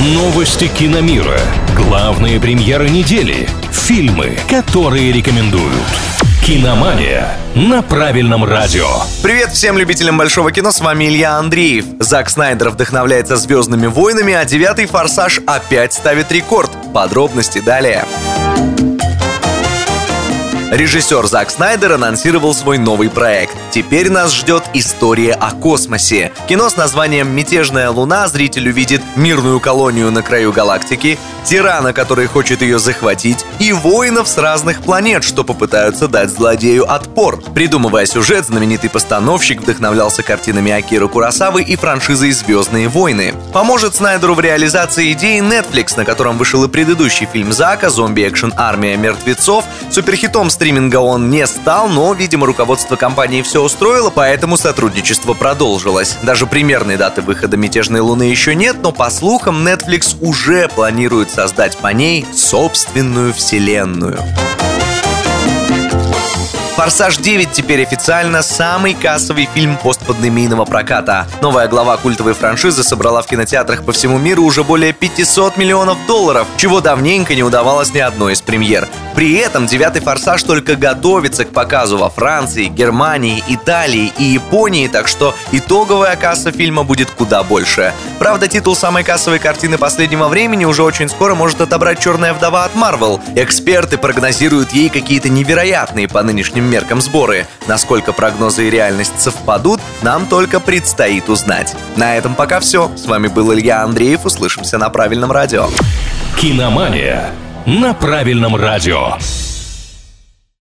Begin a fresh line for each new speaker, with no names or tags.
Новости киномира. Главные премьеры недели. Фильмы, которые рекомендуют. Киномания на правильном радио.
Привет всем любителям большого кино, с вами Илья Андреев. Зак Снайдер вдохновляется «Звездными войнами», а девятый «Форсаж» опять ставит рекорд. Подробности далее. Режиссер Зак Снайдер анонсировал свой новый проект. Теперь нас ждет история о космосе. Кино с названием «Мятежная луна» зритель увидит мирную колонию на краю галактики, тирана, который хочет ее захватить, и воинов с разных планет, что попытаются дать злодею отпор. Придумывая сюжет, знаменитый постановщик вдохновлялся картинами Акиры Курасавы и франшизой «Звездные войны». Поможет Снайдеру в реализации идеи Netflix, на котором вышел и предыдущий фильм Зака «Зомби-экшен Армия мертвецов». Суперхитом стриминга он не стал, но, видимо, руководство компании все устроило, поэтому сотрудничество продолжилось. Даже примерной даты выхода «Мятежной луны» еще нет, но, по слухам, Netflix уже планирует создать по ней собственную вселенную. «Форсаж 9» теперь официально самый кассовый фильм постпандемийного проката. Новая глава культовой франшизы собрала в кинотеатрах по всему миру уже более 500 миллионов долларов, чего давненько не удавалось ни одной из премьер. При этом «Девятый форсаж» только готовится к показу во Франции, Германии, Италии и Японии, так что итоговая касса фильма будет куда больше. Правда, титул самой кассовой картины последнего времени уже очень скоро может отобрать «Черная вдова» от Marvel. Эксперты прогнозируют ей какие-то невероятные по нынешним меркам сборы. Насколько прогнозы и реальность совпадут, нам только предстоит узнать. На этом пока все. С вами был Илья Андреев. Услышимся на правильном радио.
Киномания на правильном радио.